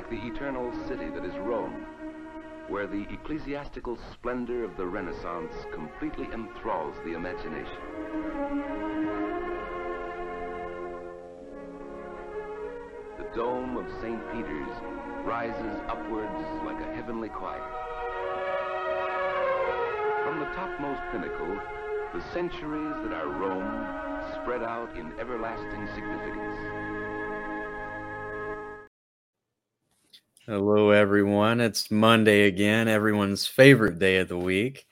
like the eternal city that is Rome, where the ecclesiastical splendor of the Renaissance completely enthralls the imagination. The dome of St. Peter's rises upwards like a heavenly choir. From the topmost pinnacle, the centuries that are Rome spread out in everlasting significance. Hello, everyone. It's Monday again, everyone's favorite day of the week.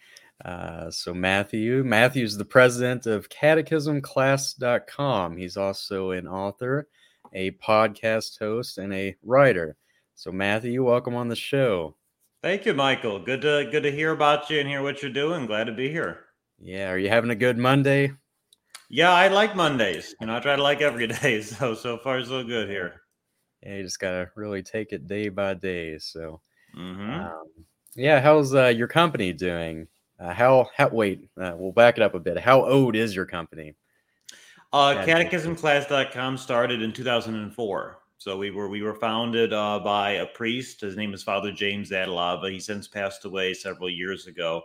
Uh, so, Matthew, Matthew's the president of catechismclass.com. He's also an author, a podcast host, and a writer. So, Matthew, welcome on the show. Thank you, Michael. Good to good to hear about you and hear what you're doing. Glad to be here. Yeah, are you having a good Monday? Yeah, I like Mondays. You know, I try to like every day. So so far so good here. Yeah, you just gotta really take it day by day. So, hmm um, yeah, how's uh, your company doing? Uh, how how wait, uh, we'll back it up a bit. How old is your company? Uh, Catechism. catechismclass.com started in 2004. So we were we were founded uh, by a priest. His name is Father James Adalava. He since passed away several years ago.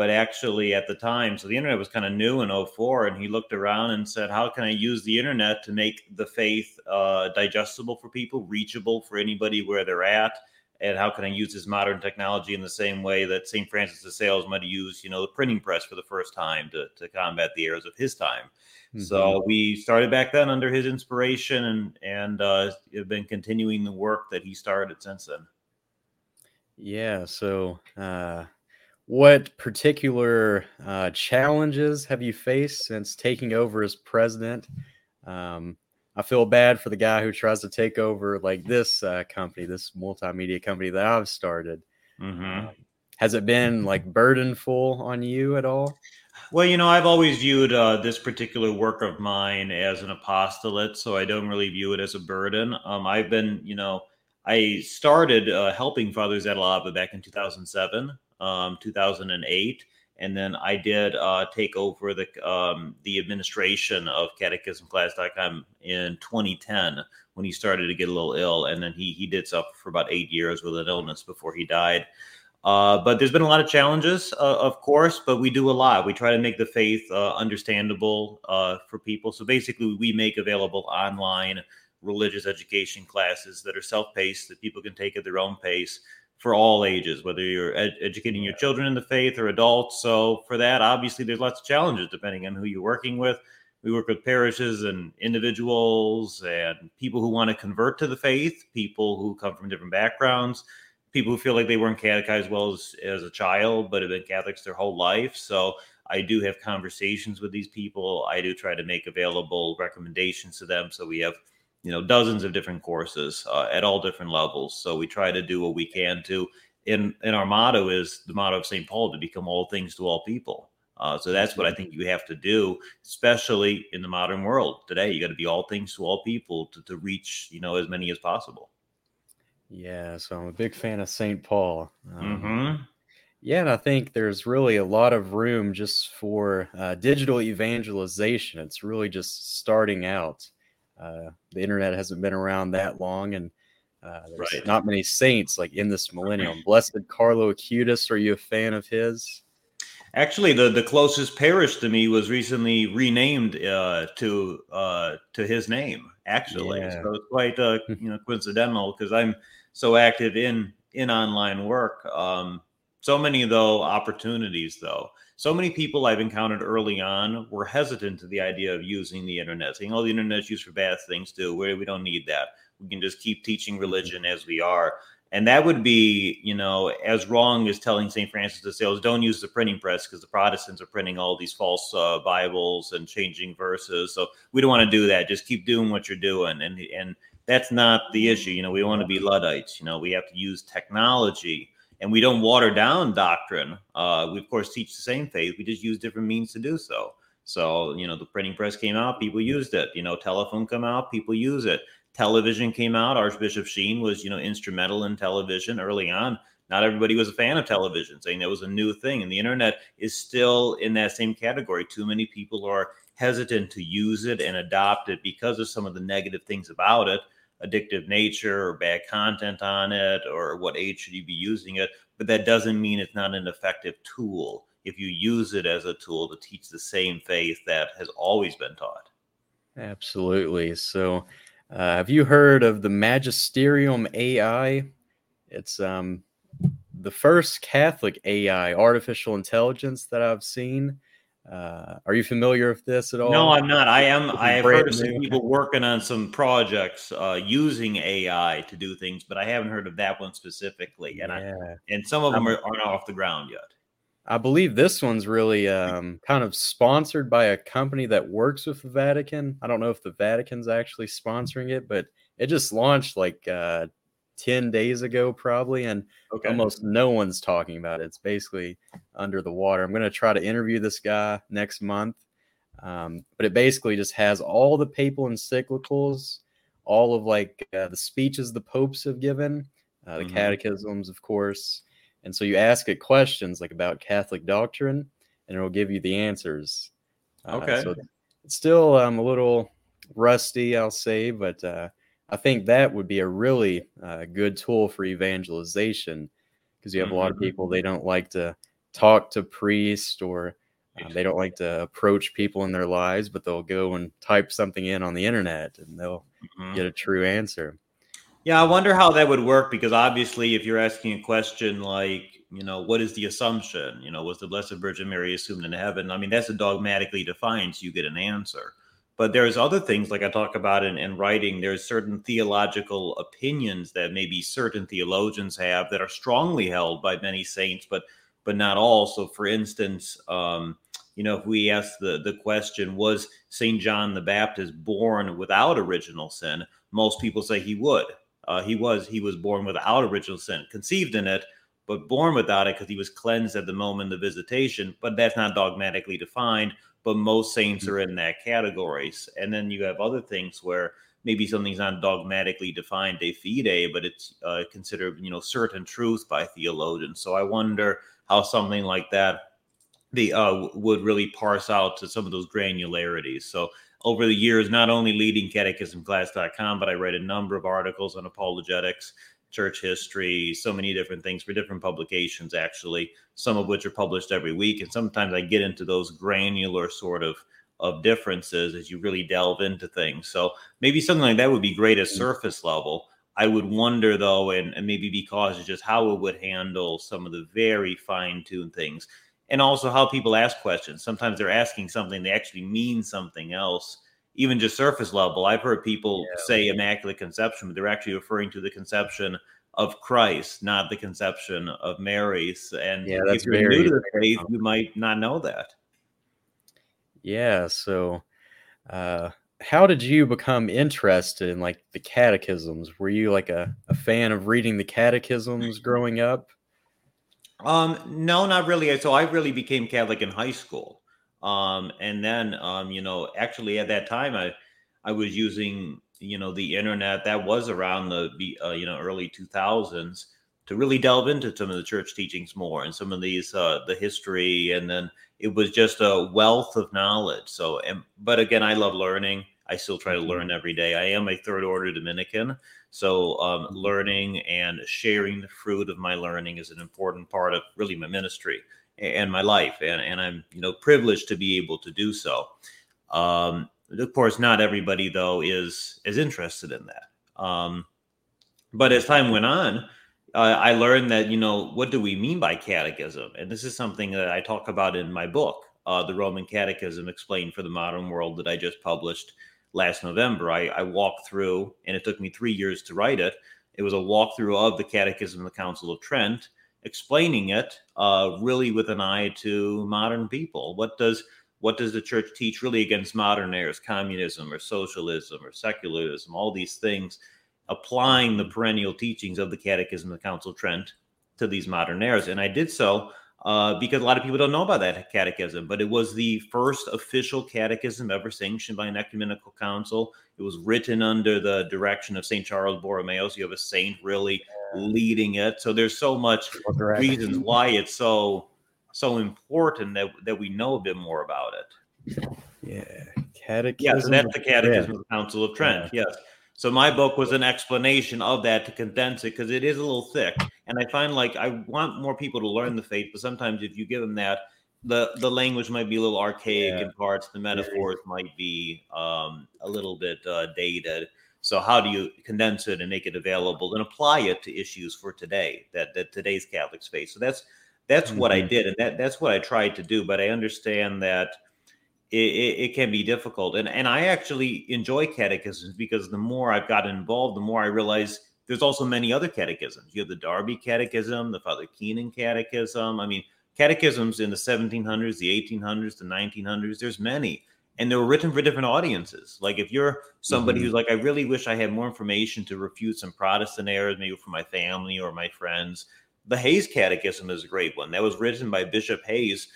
But actually, at the time, so the internet was kind of new in 04, and he looked around and said, "How can I use the internet to make the faith uh, digestible for people, reachable for anybody where they're at?" And how can I use this modern technology in the same way that St. Francis de Sales might have used, you know, the printing press for the first time to, to combat the errors of his time? Mhm. So we started back then under his inspiration and and uh, have been continuing the work that he started since then. yeah, so uh, what particular uh, challenges have you faced since taking over as president? Um, I feel bad for the guy who tries to take over like this uh, company, this multimedia company that I've started. Mm-hmm. Um, has it been like burdenful on you at all? Well, you know, I've always viewed uh, this particular work of mine as an apostolate, so I don't really view it as a burden. Um, I've been, you know, I started uh, helping Father Zatalava back in 2007, um, 2008, and then I did uh, take over the um, the administration of CatechismClass.com in 2010 when he started to get a little ill, and then he he did suffer for about eight years with an illness before he died. Uh, but there's been a lot of challenges, uh, of course, but we do a lot. We try to make the faith uh, understandable uh, for people. So basically, we make available online religious education classes that are self paced, that people can take at their own pace for all ages, whether you're ed- educating your children in the faith or adults. So for that, obviously, there's lots of challenges depending on who you're working with. We work with parishes and individuals and people who want to convert to the faith, people who come from different backgrounds people who feel like they weren't catechized well as, as a child, but have been Catholics their whole life. So I do have conversations with these people. I do try to make available recommendations to them. So we have, you know, dozens of different courses uh, at all different levels. So we try to do what we can to. And, and our motto is the motto of St. Paul to become all things to all people. Uh, so that's what I think you have to do, especially in the modern world today. You got to be all things to all people to, to reach, you know, as many as possible. Yeah, so I'm a big fan of St. Paul. Um, Mm-hmm. Yeah, and I think there's really a lot of room just for uh, digital evangelization. It's really just starting out. Uh, the internet hasn't been around that long, and uh, there's Right. not many saints like in this millennium. Blessed Carlo Acutis, are you a fan of his? Actually, the, the closest parish to me was recently renamed uh, to uh, to his name. Actually, Yeah. so it's quite uh, you know coincidental because I'm so active in in online work. Um, so many though opportunities though. So many people I've encountered early on were hesitant to the idea of using the internet, saying, "Oh, the internet's used for bad things too. We we don't need that. We can just keep teaching religion as we are." And that would be, you know, as wrong as telling St. Francis de Sales, don't use the printing press because the Protestants are printing all these false uh, Bibles and changing verses. So we don't want to do that. Just keep doing what you're doing. And, and that's not the issue. You know, we want to be Luddites. You know, we have to use technology and we don't water down doctrine. Uh, we, of course, teach the same faith. We just use different means to do so. So, you know, the printing press came out, people used it. You know, telephone came out, people use it television came out. Archbishop Sheen was, you know, instrumental in television early on. Not everybody was a fan of television, saying that was a new thing. And the internet is still in that same category. Too many people are hesitant to use it and adopt it because of some of the negative things about it. Addictive nature or bad content on it or what age should you be using it. But that doesn't mean it's not an effective tool if you use it as a tool to teach the same faith that has always been taught. Absolutely. So, uh, have you heard of the Magisterium AI? It's um, the first Catholic AI, artificial intelligence that I've seen. Uh, are you familiar with this at all? No, I'm not. I am. I have heard of some people working on some projects uh, using AI to do things, but I haven't heard of that one specifically. And yeah. I, and some of them are, aren't off the ground yet. I believe this one's really um, kind of sponsored by a company that works with the Vatican. I don't know if the Vatican's actually sponsoring it, but it just launched like uh, 10 days ago, probably, and okay. almost no one's talking about it. It's basically under the water. I'm going to try to interview this guy next month, um, but it basically just has all the papal encyclicals, all of like uh, the speeches the popes have given, uh, the mm-hmm. catechisms, of course and so you ask it questions like about Catholic doctrine, and it'll give you the answers. Uh, okay. So it's still um, a little rusty, I'll say, but uh, I think that would be a really uh, good tool for evangelization because you have mm-hmm. a lot of mm-hmm. people they don't like to talk to priests or uh, they don't like to approach people in their lives, but they'll go and type something in on the internet and they'll mm-hmm. get a true answer. Yeah, I wonder how that would work because obviously, if you're asking a question like, you know, what is the assumption? You know, was the Blessed Virgin Mary assumed into heaven? I mean, that's a dogmatically defined, so you get an answer. But there's other things like I talk about in, in writing. There's certain theological opinions that maybe certain theologians have that are strongly held by many saints, but but not all. So, for instance, um, you know, if we ask the the question, was Saint John the Baptist born without original sin? Most people say he would uh, he was he was born without original sin, conceived in it, but born without it because he was cleansed at the moment of the visitation. But that's not dogmatically defined. But most saints are in that categories. And then you have other things where maybe something's not dogmatically defined de fide, but it's uh, considered you know certain truth by theologians. So I wonder how something like that the uh, would really parse out to some of those granularities. So over the years, not only leading catechismclass.com, but I write a number of articles on apologetics, church history, so many different things for different publications, actually, some of which are published every week. And sometimes I get into those granular sort of of differences as you really delve into things. So maybe something like that would be great at mm. surface level. I would wonder though, and, and maybe be cautious just how it would handle some of the very fine-tuned things and also how people ask questions. Sometimes they're asking something they actually mean something else, even just surface level. I've heard people yeah. say immaculate conception, but they're actually referring to the conception of Christ, not the conception of Mary's. And yeah, if you're new to the faith, you might not know that. Yeah. So, uh, how did you become interested in like the catechisms? Were you like a, a fan of reading the catechisms growing up? Um, no, not really. So I really became Catholic in high school. Um, and then, um, you know, actually at that time, I, I was using, you know, the internet that was around the, uh, you know, early 2000s to really delve into some of the church teachings more and some of these, uh, the history. And then it was just a wealth of knowledge. So, and, but again, I love learning. I still try to mm-hmm. learn every day. I am a third order Dominican. So, um, mm-hmm. learning and sharing the fruit of my learning is an important part of really my ministry and my life. And, and I'm, you know, privileged to be able to do so. Um, of course, not everybody, though, is, is interested in that. Um, but as time went on, uh, I learned that, you know, what do we mean by catechism? And this is something that I talk about in my book, uh, The Roman Catechism Explained for the Modern World, that I just published last November. I, I walked through, and it took me three years to write it. It was a walkthrough of the Catechism of the Council of Trent, explaining it uh, really with an eye to modern people. What does what does the church teach really against modern errors, communism or socialism or secularism, all these things, applying the perennial teachings of the Catechism of Council Trent to these modern errors. And I did so uh, because a lot of people don't know about that catechism, but it was the first official catechism ever sanctioned by an ecumenical council. It was written under the direction of St. Charles Borromeo. So you have a saint really leading it. So there's so much reasons why it's so so important that, that we know a bit more about it. Yeah. Catechism. Yes, that's the Catechism of the Council of Trent. Yeah. Yes. So my book was an explanation of that to condense it because it is a little thick, and I find like I want more people to learn the faith, but sometimes if you give them that, the the language might be a little archaic yeah. in parts, the metaphors might be um, a little bit uh, dated. So how do you condense it and make it available and apply it to issues for today that that today's Catholics face? So that's that's mm-hmm. what I mm-hmm. did, and that that's what I tried to do. But I understand that it, it, it, can be difficult. And and I actually enjoy catechisms because the more I've gotten involved, the more I realize there's also many other catechisms. You have the Deharbe Catechism, the Father Keenan Catechism. I mean, catechisms in the 1700s, the 1800s, the 1900s. There's many, and they were written for different audiences. Like if you're somebody mm-hmm. who's like, I really wish I had more information to refute some Protestant errors, maybe for my family or my friends. The Hayes Catechism is a great one. That was written by Bishop Hayes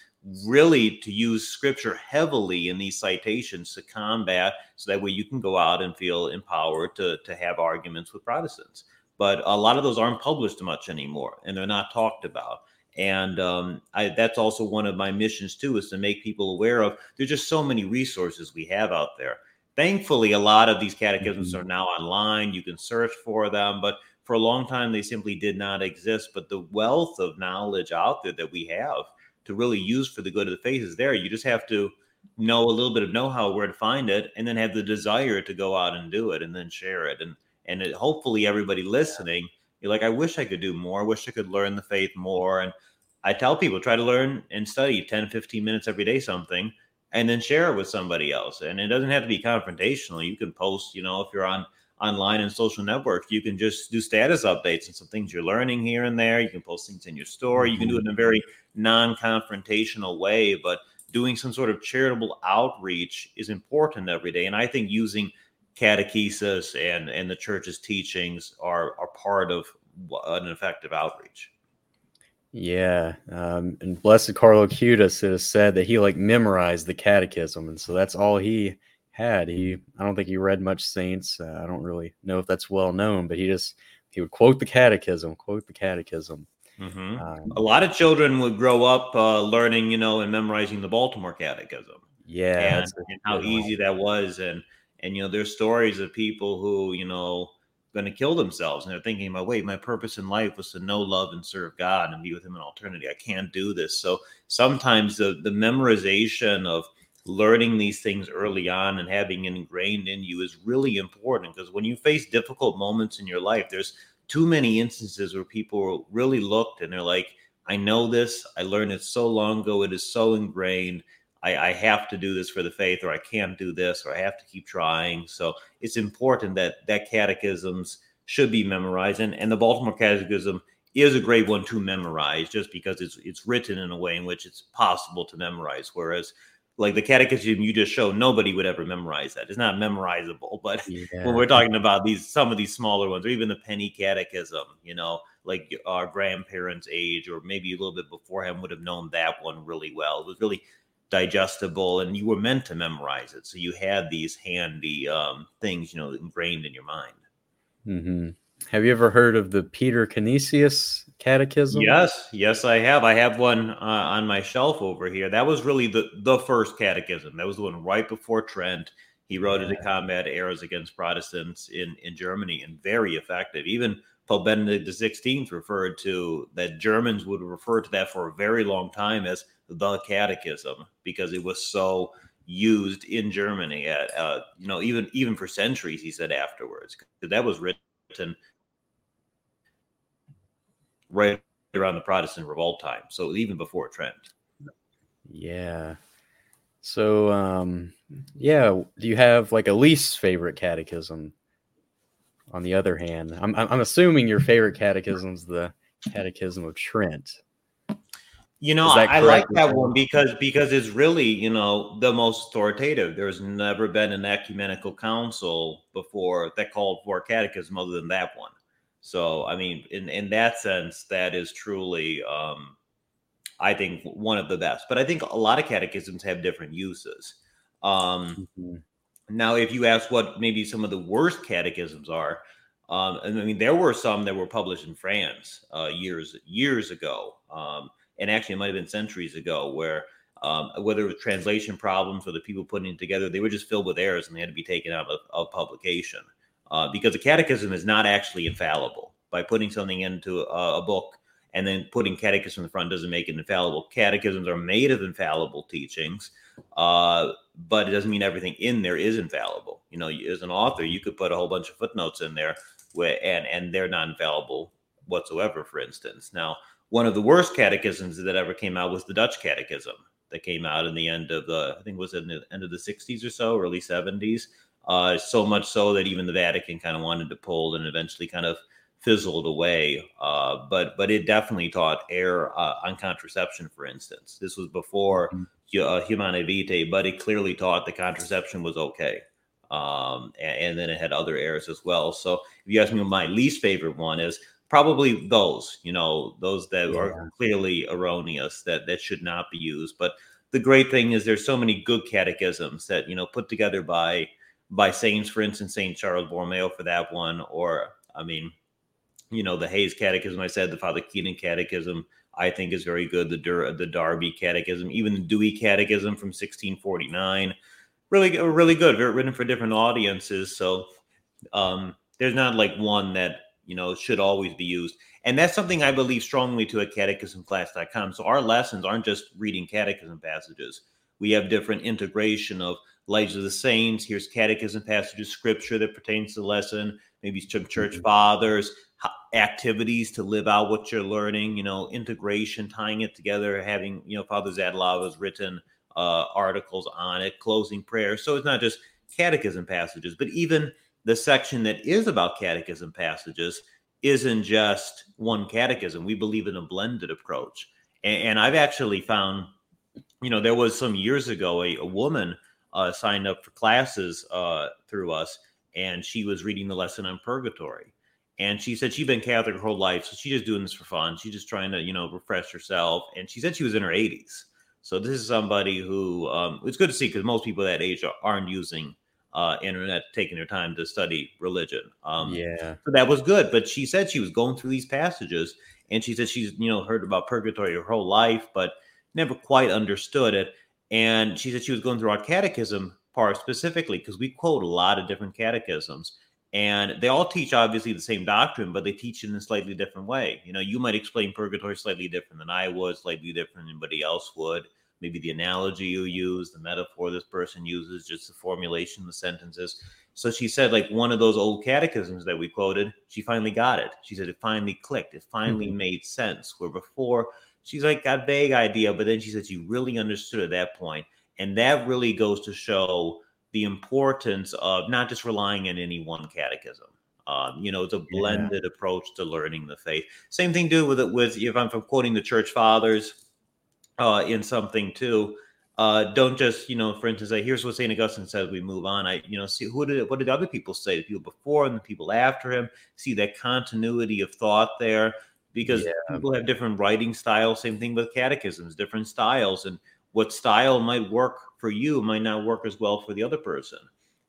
really to use scripture heavily in these citations to combat so that way you can go out and feel empowered to, to have arguments with Protestants. But a lot of those aren't published much anymore and they're not talked about. And um, I, that's also one of my missions too, is to make people aware of there's just so many resources we have out there. Thankfully, a lot of these catechisms mm-hmm. are now online. You can search for them, but for a long time they simply did not exist. But the wealth of knowledge out there that we have to really use for the good of the faith is there. You just have to know a little bit of know-how where to find it, and then have the desire to go out and do it, and then share it. And and it, hopefully everybody listening, you're like, I wish I could do more. I wish I could learn the faith more. And I tell people try to learn and study 10, 15 minutes every day something, and then share it with somebody else. And it doesn't have to be confrontational. You can post, you know, if you're on online and social networks, you can just do status updates and some things you're learning here and there. You can post things in your story. You can do it in a very non-confrontational way, but doing some sort of charitable outreach is important every day. And I think using catechesis and and the church's teachings are are part of an effective outreach. Yeah, um, and Blessed Carlo Acutis has said that he like memorized the catechism, and so that's all he had. He, I don't think he read much saints. Uh, I don't really know if that's well known, but he just he would quote the catechism, quote the catechism. Mm-hmm. Um, a lot of children would grow up uh, learning, you know, and memorizing the Baltimore Catechism. Yeah, and, and how easy that was, and and you know, there's stories of people who you know going to kill themselves, and they're thinking about, wait, my purpose in life was to know, love, and serve God, and be with Him in eternity. I can't do this. So sometimes the the memorization of learning these things early on and having it ingrained in you is really important because when you face difficult moments in your life, there's too many instances where people really looked and they're like, I know this. I learned it so long ago. It is so ingrained. I, I, have to do this for the faith, or I can't do this, or I have to keep trying. So it's important that that catechisms should be memorized, and, and the Baltimore Catechism is a great one to memorize, just because it's it's written in a way in which it's possible to memorize. Whereas like the catechism you just showed, nobody would ever memorize that. It's not memorizable. But yeah. when we're talking about these, some of these smaller ones, or even the penny catechism, you know, like our grandparents' age, or maybe a little bit beforehand, would have known that one really well. It was really digestible, and you were meant to memorize it. So you had these handy um, things, you know, ingrained in your mind. Mm-hmm. Have you ever heard of the Peter Canisius Catechism? Yes, yes, I have. I have one uh, on my shelf over here. That was really the the first catechism. That was the one right before Trent. He wrote yeah. it to combat errors against Protestants in in Germany, and very effective. Even Pope Benedict XVI referred to that Germans would refer to that for a very long time as the Catechism because it was so used in Germany. At uh, you know, even even for centuries, he said afterwards that was written right around the Protestant revolt time. So even before Trent. Yeah. So um yeah, do you have like a least favorite catechism? On the other hand, I'm I'm assuming your favorite catechism is the Catechism of Trent. You know, I, like that one because because it's really you know the most authoritative. There's never been an ecumenical council before that called for a catechism other than that one. So, I mean, in, in that sense, that is truly, um, I think, one of the best. But I think a lot of catechisms have different uses. Um, mm-hmm. Now, if you ask what maybe some of the worst catechisms are, um, and I mean, there were some that were published in France uh, years years ago, um, and actually, it might have been centuries ago, where um, whether it was translation problems or the people putting it together, they were just filled with errors and they had to be taken out of, of publication. uh, because the catechism is not actually infallible. By putting something into a, a book and then putting catechism in the front doesn't make it infallible. Catechisms are made of infallible teachings, uh, but it doesn't mean everything in there is infallible. You know, as an author, you could put a whole bunch of footnotes in there, where, and and they're not infallible whatsoever. For instance, now one of the worst catechisms that ever came out was the Dutch Catechism that came out in the end of the I think it was in the end of the 60s or so, early 70s. Uh, so much so that even the Vatican kind of wanted to pull and eventually kind of fizzled away. Uh, but but it definitely taught air uh, on contraception, for instance. This was before mm-hmm. uh, Vitae, but it clearly taught that contraception was okay. Um, and, and, then it had other errors as well. So if you ask me, my least favorite one is probably those. You know, those that yeah. are clearly erroneous that that should not be used. But the great thing is there's so many good catechisms that you know put together by by saints, for instance, Saint Charles Borromeo for that one, or I mean, you know, the Hayes Catechism, I said, the Father Keenan Catechism, I think is very good. The Dur- the Deharbe Catechism, even the Douay Catechism from 1649, really, really good. Very written for different audiences. So um, there's not like one that you know should always be used, and that's something I believe strongly to at CatechismClass.com. So our lessons aren't just reading catechism passages. We have different integration of Lives of the Saints. Here's catechism passages, scripture that pertains to the lesson, maybe some church mm-hmm. fathers, activities to live out what you're learning, you know, integration, tying it together, having, you know, Father Zadlov has written uh, articles on it, closing prayers. So it's not just catechism passages, but even the section that is about catechism passages isn't just one catechism. We believe in a blended approach. And, and I've actually found, you know, there was some years ago a, a woman uh, signed up for classes uh, through us, and she was reading the lesson on purgatory and she said she'd been Catholic her whole life, so she's just doing this for fun. She's just trying to, you know, refresh herself. And she said she was in her 80s. So this is somebody who um, it's good to see because most people that age aren't using uh, internet, taking their time to study religion. Um, yeah, so that was good. But she said she was going through these passages, and she said she's you know heard about purgatory her whole life, but never quite understood it. And she said she was going through our catechism part specifically because we quote a lot of different catechisms and they all teach obviously the same doctrine but they teach it in a slightly different way you know you might explain purgatory slightly different than i would slightly different than anybody else would maybe the analogy you use the metaphor this person uses just the formulation of the sentences so she said like one of those old catechisms that we quoted she finally got it she said it finally clicked it finally mm-hmm. made sense where before she's like got a vague idea but then she said she really understood at that point. point and that really goes to show the importance of not just relying on any one catechism. Um, you know, it's a blended yeah. approach to learning the faith. Same thing do with it with if I'm quoting the church fathers uh, in something too. Uh, don't just you know, for instance, say here's what Saint Augustine says. We move on. I you know see who did what did other people say? The people before and the people after him. See that continuity of thought there because yeah. people have different writing styles. Same thing with catechisms, different styles, and what style might work for you might not work as well for the other person.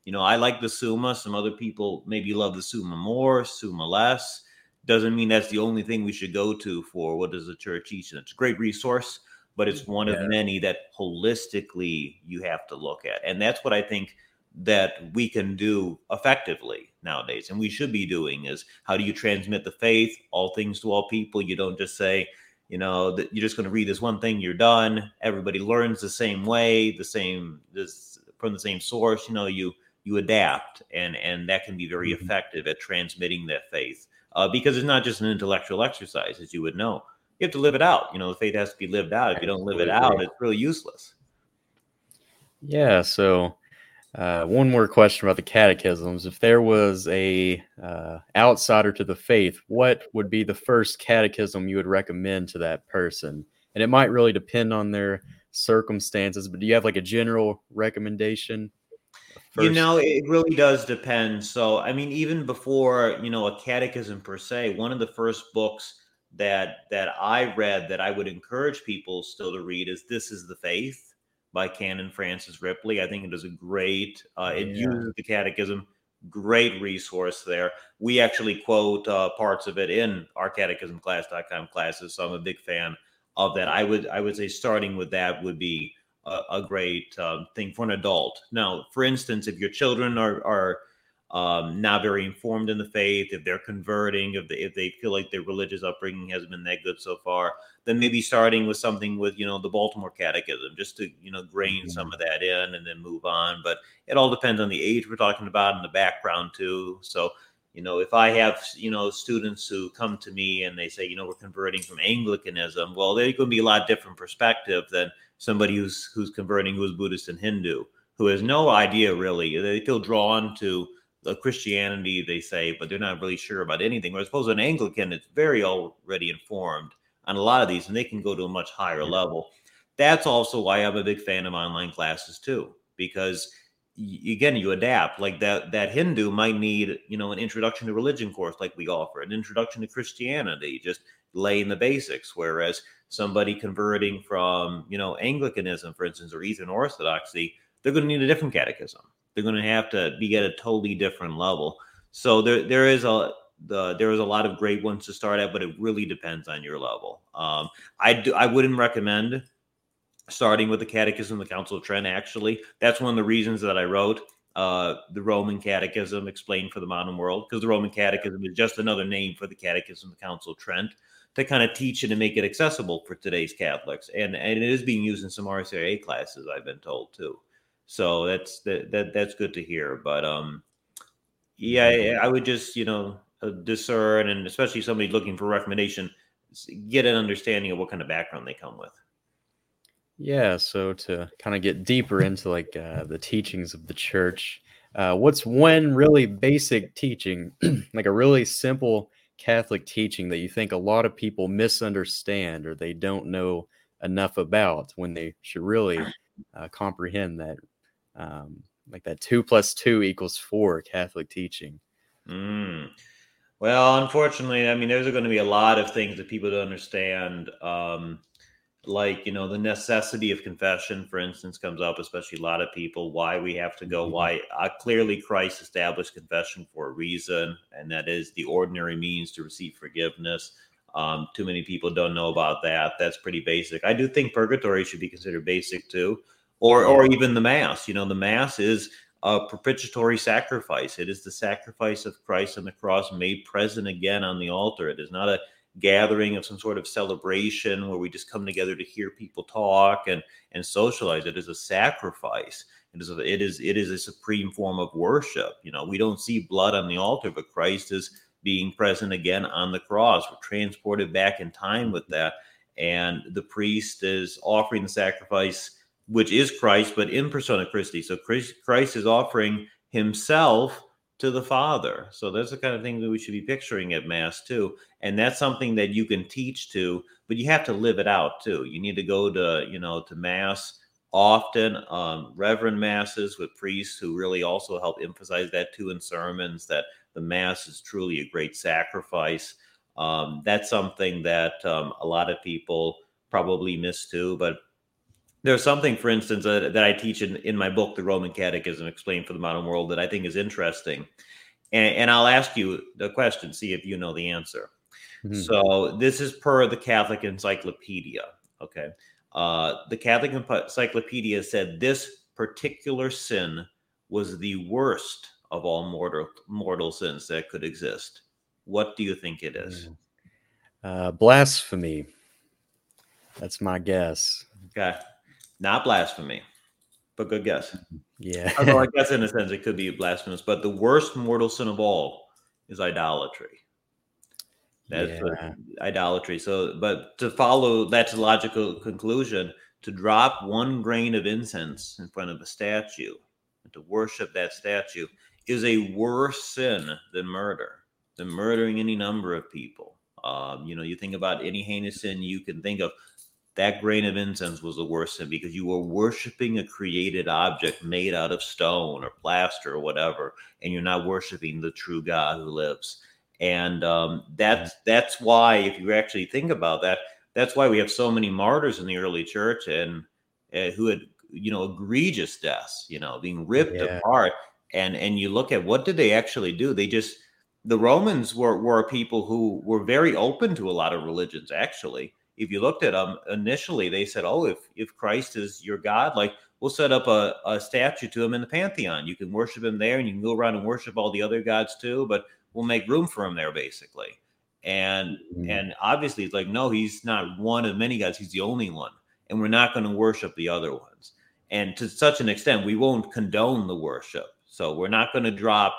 You know, I like the Summa. Some other people maybe love the Summa more, Summa less. Doesn't mean that's the only thing we should go to for what does the church teach. And it's a great resource, but it's one yeah. of many that holistically you have to look at. And that's what I think that we can do effectively nowadays and we should be doing is how do you transmit the faith all things to all people you don't just say you know that you're just going to read this one thing you're done everybody learns the same way the same this from the same source you know you you adapt and and that can be very mm-hmm. effective at transmitting that faith uh, because it's not just an intellectual exercise as you would know you have to live it out you know the faith has to be lived out if you don't live it out it's really useless yeah so uh, one more question about the catechisms. If there was a uh, outsider to the faith, what would be the first catechism you would recommend to that person? And it might really depend on their circumstances, but do you have like a general recommendation? First? You know, it really does depend. So, I mean, even before you know a catechism per se, one of the first books that that I read that I would encourage people still to read is "This Is the Faith." by Canon Francis Ripley. I think it is a great, uh, it yeah. uses the catechism, great resource there. We actually quote uh, parts of it in our catechismclass.com classes. So I'm a big fan of that. I would, I would say starting with that would be a, a great uh, thing for an adult. Now, for instance, if your children are, are um, not very informed in the faith, if they're converting, if they, if they feel like their religious upbringing hasn't been that good so far, then maybe starting with something with, you know, the Baltimore Catechism, just to, you know, grain mm-hmm. some of that in and then move on. But it all depends on the age we're talking about and the background too. So, you know, if I have, you know, students who come to me and they say, you know, we're converting from Anglicanism, well, they're going to be a lot different perspective than somebody who's who's converting who's Buddhist and Hindu, who has no idea really. They feel drawn to Christianity, they say, but they're not really sure about anything. Whereas, suppose an Anglican it's very already informed on a lot of these, and they can go to a much higher level. That's also why I'm a big fan of online classes too, because again, you adapt. Like that, that Hindu might need, you know, an introduction to religion course, like we offer, an introduction to Christianity, just laying the basics. Whereas somebody converting from, you know, Anglicanism, for instance, or Eastern Orthodoxy, they're going to need a different catechism they're going to have to be at a totally different level. So there there is a the there is a lot of great ones to start at, but it really depends on your level. Um, I do I wouldn't recommend starting with the Catechism of the Council of Trent. Actually, that's one of the reasons that I wrote uh, the Roman Catechism explained for the modern world, because the Roman Catechism is just another name for the Catechism of the Council of Trent to kind of teach it and make it accessible for today's Catholics. And and it is being used in some RCIA classes, I've been told too. So that's that, that that's good to hear. But um, yeah, mm-hmm. I would just you know uh, discern, and especially somebody looking for recommendation, get an understanding of what kind of background they come with. Yeah, so to kind of get deeper into like uh, the teachings of the church, uh, what's one really basic teaching, like a really simple Catholic teaching that you think a lot of people misunderstand or they don't know enough about when they should really uh, comprehend that um, like that two plus two equals four Catholic teaching. Mm. Well, unfortunately, I mean, there's going to be a lot of things that people don't understand. Um, like, you know, the necessity of confession, for instance, comes up, especially a lot of people, why we have to go, mm-hmm. why uh, clearly Christ established confession for a reason, and that is the ordinary means to receive forgiveness. Um, too many people don't know about that. That's pretty basic. I do think purgatory should be considered basic too or or even the mass you know the mass is a propitiatory sacrifice. It is the sacrifice of christ on the cross made present again on the altar. It is not a gathering of some sort of celebration where we just come together to hear people talk and and socialize. It is a sacrifice. It is a, it is it is a supreme form of worship. You know we don't see blood on the altar but christ is being present again on the cross. We're transported back in time with that. And the priest is offering the sacrifice which is Christ, but in persona Christi. So Christ is offering himself to the Father. So that's the kind of thing that we should be picturing at Mass too. And that's something that you can teach to, but you have to live it out too. You need to go to, you know, to Mass often, um, Reverend Masses with priests who really also help emphasize that too in sermons that the Mass is truly a great sacrifice. Um, that's something that um, a lot of people probably miss too, but there's something, for instance, uh, that I teach in, in my book, The Roman Catechism Explained for the Modern World, that I think is interesting. And, and I'll ask you the question, see if you know the answer. Mm-hmm. So, this is per the Catholic Encyclopedia. Okay. Uh, the Catholic Encyclopedia said this particular sin was the worst of all mortal, mortal sins that could exist. What do you think it is? Uh, blasphemy. That's my guess. Okay. Not blasphemy, but good guess. Yeah. Although I guess in a sense it could be blasphemous, but the worst mortal sin of all is idolatry. That's yeah. idolatry. So, but to follow that logical conclusion, to drop one grain of incense in front of a statue and to worship that statue is a worse sin than murder, than murdering any number of people. Um, you know, you think about any heinous sin you can think of that grain of incense was the worst sin because you were worshiping a created object made out of stone or plaster or whatever, and you're not worshiping the true God who lives. And um, that's that's why, if you actually think about that, that's why we have so many martyrs in the early church and uh, who had you know egregious deaths, you know, being ripped yeah. apart. And and you look at what did they actually do? They just the Romans were were people who were very open to a lot of religions actually if you looked at them initially, they said, "Oh, if if Christ is your God, like we'll set up a, a statue to him in the pantheon. You can worship him there, and you can go around and worship all the other gods too. But we'll make room for him there, basically. And mm-hmm. and obviously, it's like no, he's not one of many gods. He's the only one, and we're not going to worship the other ones. And to such an extent, we won't condone the worship. So we're not going to drop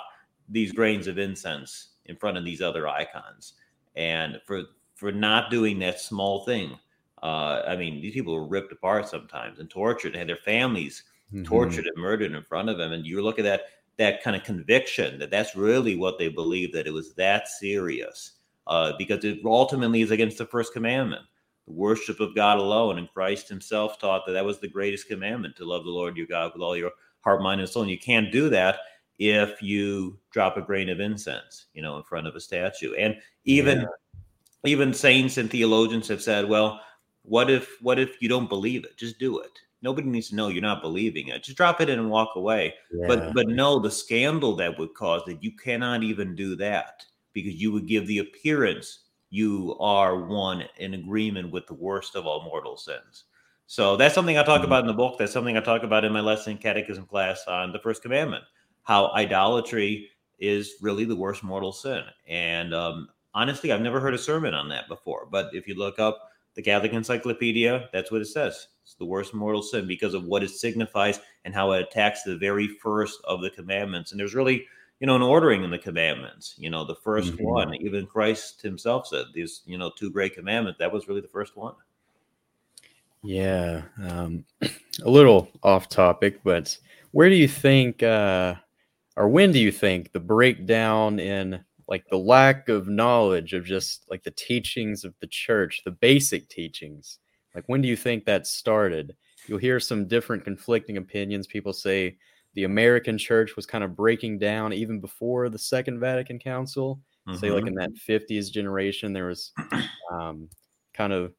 these grains of incense in front of these other icons. And for for not doing that small thing, uh, I mean, these people were ripped apart sometimes and tortured, and had their families mm-hmm. tortured and murdered in front of them. And you look at that that kind of conviction that that's really what they believe that it was that serious, uh, because it ultimately is against the first commandment, the worship of God alone. And Christ Himself taught that that was the greatest commandment to love the Lord your God with all your heart, mind, and soul. And you can't do that if you drop a grain of incense, you know, in front of a statue. And even yeah. Even saints and theologians have said, well what if what if you don't believe it? Just do it. Nobody needs to know you're not believing it. Just drop it in and walk away. Yeah. But but no, the scandal that would cause that you cannot even do that because you would give the appearance you are one in agreement with the worst of all mortal sins. So that's something I talk mm-hmm. about in the book. That's something I talk about in my lesson catechism class on the first commandment. How idolatry is really the worst mortal sin. And um, honestly, I've never heard a sermon on that before. But if you look up the Catholic Encyclopedia, that's what it says. It's the worst mortal sin because of what it signifies and how it attacks the very first of the commandments. And there's really, you know, an ordering in the commandments. You know, the 1st mm-hmm. one, even Christ himself said these, you know, two great commandments. That was really the first one. Yeah. Um, a little off topic, but where do you think, uh, or when do you think the breakdown in like the lack of knowledge of just like the teachings of the church, the basic teachings. Like when do you think that started? You'll hear some different conflicting opinions. People say the American church was kind of breaking down even before the Second Vatican Council. Mm-hmm. Say like mm-hmm. in that 50s generation, there was um, kind of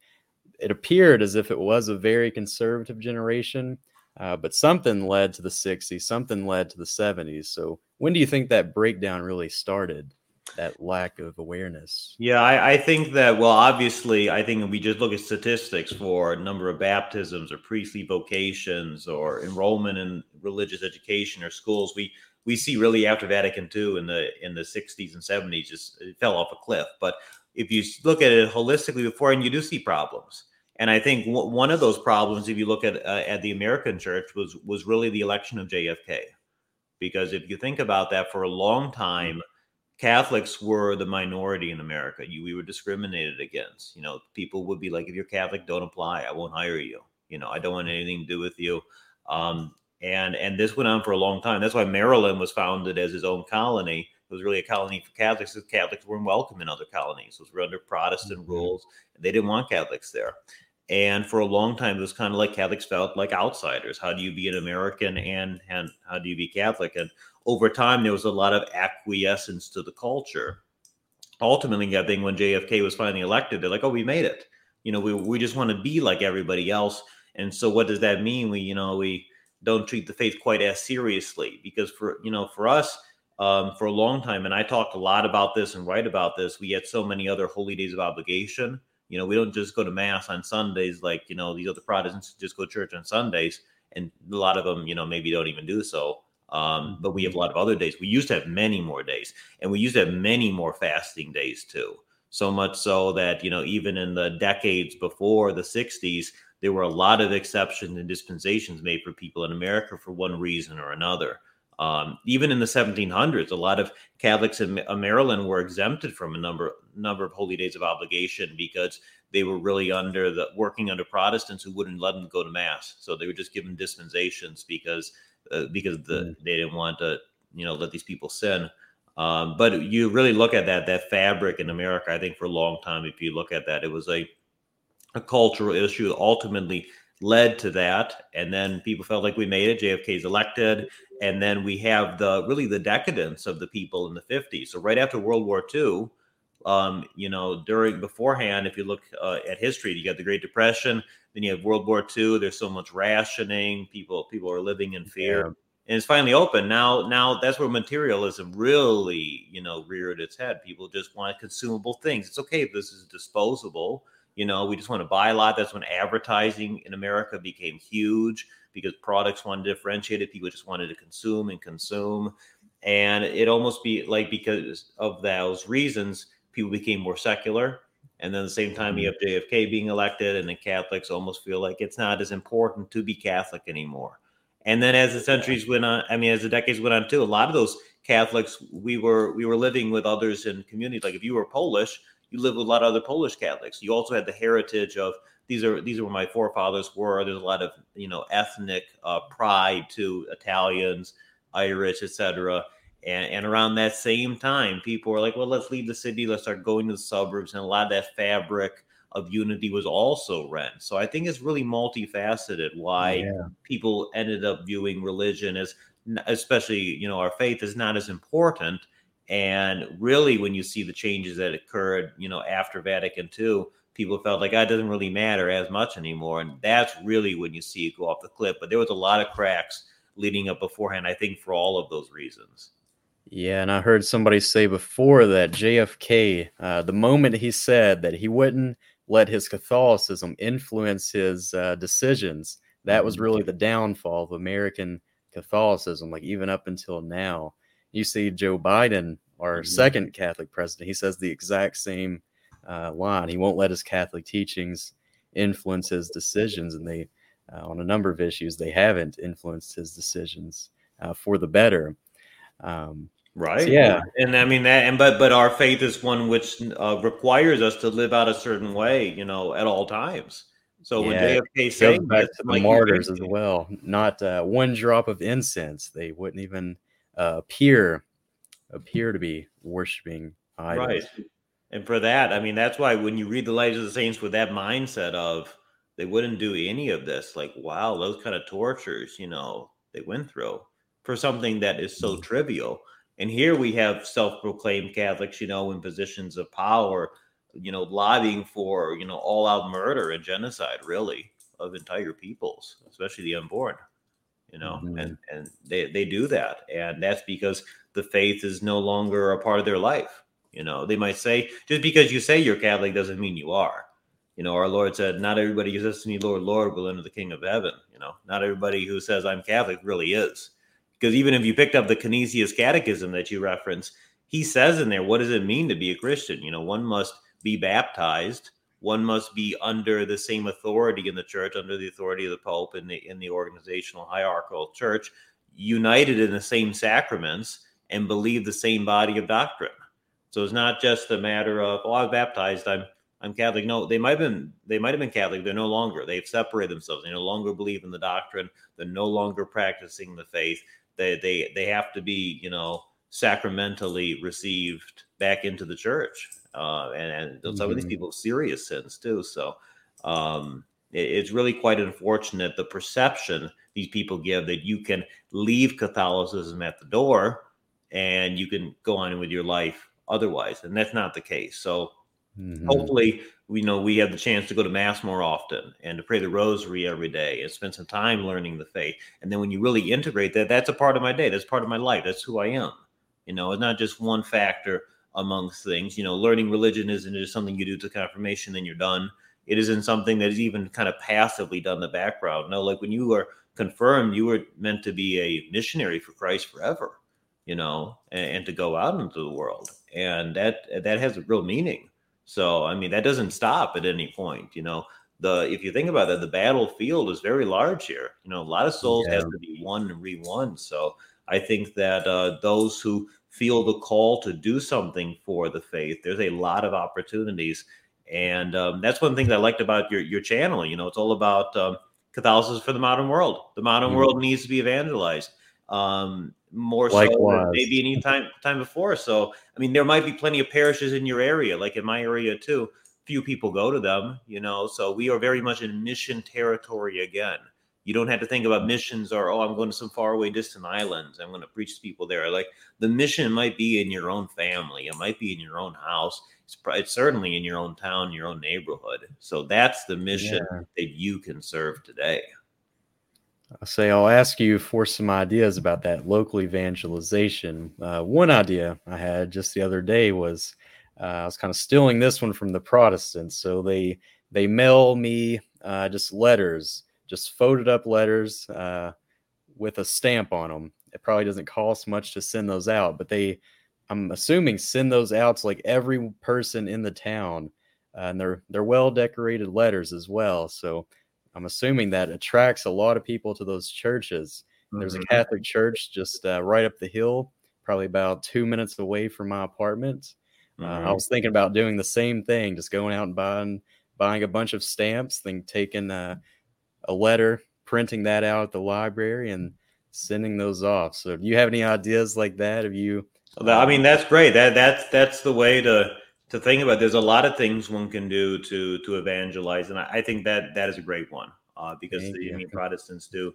it appeared as if it was a very conservative generation, uh, but something led to the 60s, something led to the 70s. So when do you think that breakdown really started? That lack of awareness. Yeah, I, I, think that, well, obviously, I think if we just look at statistics for number of baptisms or priestly vocations or enrollment in religious education or schools, we we see really after Vatican II in the in the 60s and 70s, just it fell off a cliff. But if you look at it holistically before, and you do see problems. And I think w- one of those problems, if you look at uh, at the American church, was was really the election of JFK, because if you think about that, for a long time Catholics were the minority in America. You, we were discriminated against. You know, people would be like, if you're Catholic, don't apply. I won't hire you. You know, I don't want anything to do with you. Um, and and this went on for a long time. That's why Maryland was founded as his own colony. It was really a colony for Catholics because Catholics weren't welcome in other colonies. It was under Protestant mm-hmm. rules. And they didn't want Catholics there. And for a long time, it was kind of like Catholics felt like outsiders. How do you be an American and, and how do you be Catholic? And over time, there was a lot of acquiescence to the culture. Ultimately, I think when JFK was finally elected, they're like, "Oh, we made it." You know, we we just want to be like everybody else. And so, what does that mean? We, you know, we don't treat the faith quite as seriously because for you know, for us, um, for a long time, and I talk a lot about this and write about this. We had so many other holy days of obligation. You know, we don't just go to mass on Sundays like you know these other Protestants just go to church on Sundays, and a lot of them, you know, maybe don't even do so. Um, but we have a lot of other days. We used to have many more days, and we used to have many more fasting days too. So much so that you know, even in the decades before the '60s, there were a lot of exceptions and dispensations made for people in America for one reason or another. Um, even in the 1700s, a lot of Catholics in Maryland were exempted from a number number of holy days of obligation because they were really under the working under Protestants who wouldn't let them go to mass. So they were just given dispensations because uh, because the mm. they didn't want to you know let these people sin. Um, but you really look at that that fabric in America. I think for a long time, if you look at that, it was a a cultural issue. Ultimately, led to that, and then people felt like we made it. JFK is elected, and then we have the really the decadence of the people in the 50s. So right after World War II, um, you know, during beforehand, if you look uh, at history, you got the Great Depression, then you have World War II. There's so much rationing. People people are living in fear. Yeah. And it's finally open now. Now that's where materialism really, you know, reared its head. People just want consumable things. It's okay if this is disposable. You know, we just want to buy a lot. That's when advertising in America became huge. because products wanted differentiated. People just wanted to consume and consume. And it almost be like because of those reasons, people became more secular. And then at the same time, you mm-hmm. have JFK being elected, and the Catholics almost feel like it's not as important to be Catholic anymore. And then as the centuries went on, I mean, as the decades went on too, a lot of those Catholics, we were we were living with others in communities. Like if you were Polish, you lived with a lot of other Polish Catholics. You also had the heritage of these are these are where my forefathers were. There's a lot of you know ethnic uh, pride to Italians, Irish, etc. And, and around that same time, people were like, well, let's leave the city, let's start going to the suburbs, and a lot of that fabric of unity was also rent. So I think it's really multifaceted why yeah. people ended up viewing religion as, especially you know, our faith is not as important. And really, when you see the changes that occurred, you know, after Vatican II, people felt like oh, doesn't really matter as much anymore. And that's really when you see it go off the cliff. But there was a lot of cracks leading up beforehand, I think, for all of those reasons. Yeah, and I heard somebody say before that JFK, uh, the moment he said that he wouldn't let his Catholicism influence his uh, decisions, that was really the downfall of American Catholicism. Like even up until now, you see Joe Biden, our mm-hmm. second Catholic president, he says the exact same uh, line. He won't let his Catholic teachings influence his decisions, and they, uh, on a number of issues, they haven't influenced his decisions uh, for the better. Um, Right. Yeah. And I mean that, and but but our faith is one which uh, requires us to live out a certain way, you know, at all times. So when yeah, JFK back to the like martyrs as well, not uh, one drop of incense, they wouldn't even uh, appear appear to be worshiping idols. Right. And for that, I mean, that's why when you read the Lives of the Saints with that mindset of they wouldn't do any of this, like wow, those kind of tortures, you know, they went through for something that is so mm. trivial and here we have self-proclaimed Catholics, you know, in positions of power, you know, lobbying for, you know, all-out murder and genocide, really, of entire peoples, especially the unborn. You know, mm-hmm. and and they they do that, and that's because the faith is no longer a part of their life. You know, they might say just because you say you're Catholic doesn't mean you are. You know, our Lord said, "Not everybody who says to me, Lord, Lord, will enter the King of Heaven." You know, not everybody who says I'm Catholic really is. Because even if you picked up the Canisius Catechism that you reference, he says in there, what does it mean to be a Christian? You know, one must be baptized, one must be under the same authority in the church, under the authority of the Pope in the in the organizational hierarchical church, united in the same sacraments and believe the same body of doctrine. So it's not just a matter of, oh, I was baptized, I'm I'm Catholic. No, they might have been they might have been Catholic. They're no longer. They've separated themselves. They no longer believe in the doctrine. They're no longer practicing the faith they they they have to be you know sacramentally received back into the church uh, and, and some mm-hmm. of these mm-hmm. people serious sins too so um, it, it's really quite unfortunate the perception these people give that you can leave catholicism at the door and you can go on with your life otherwise and that's not the case so Mm-hmm. Hopefully, we know we have the chance to go to mass more often and to pray the rosary every day and spend some time learning the faith. And then when you really integrate that, that's a part of my day. That's part of my life. That's who I am. You know, it's not just one factor amongst things. You know, learning religion isn't just something you do to confirmation, then you're done. It isn't something that is even kind of passively done in the background. No, like when you were confirmed, you were meant to be a missionary for Christ forever, you know, and, and to go out into the world. And that that has a real meaning so I mean that doesn't stop at any point. You know, the if you think about that, the battlefield is very large here. You know, a lot of souls yeah. have to be won and re-won. So I think that uh, those who feel the call to do something for the faith, there's a lot of opportunities, and um, that's one thing I liked about your your channel. You know, it's all about um, Catholicism for the modern world. The modern mm-hmm. world needs to be evangelized. Um, more Likewise. so maybe any time time before. So I mean, there might be plenty of parishes in your area, like in my area too. Few people go to them, you know. So we are very much in mission territory again. You don't have to think about missions or oh, I'm going to some faraway distant islands. I'm going to preach to people there. Like the mission might be in your own family. It might be in your own house. It's, it's certainly in your own town, your own neighborhood. So that's the mission yeah. that you can serve today. I say I'll ask you for some ideas about that local evangelization. Uh, one idea I had just the other day was uh, I was kind of stealing this one from the Protestants. So they they mail me uh, just letters just folded up letters uh, with a stamp on them. It probably doesn't cost much to send those out, but they, I'm assuming, send those out to like every person in the town, uh, and they're they're well decorated letters as well. So I'm assuming that attracts a lot of people to those churches. Mm-hmm. There's a mm-hmm. Catholic church just uh, right up the hill, probably about two minutes away from my apartment. Mm-hmm. Uh, I mm-hmm. was thinking about doing the same thing, just going out and buying buying a bunch of stamps, then taking uh, a letter, printing that out at the library, and sending those off. So, do you have any ideas like that? Have you? I mean, that's great. That that's that's the way to to think about. There's a lot of things one can do to to evangelize, and I, I think that that is a great one uh, because the, I mean, Protestants do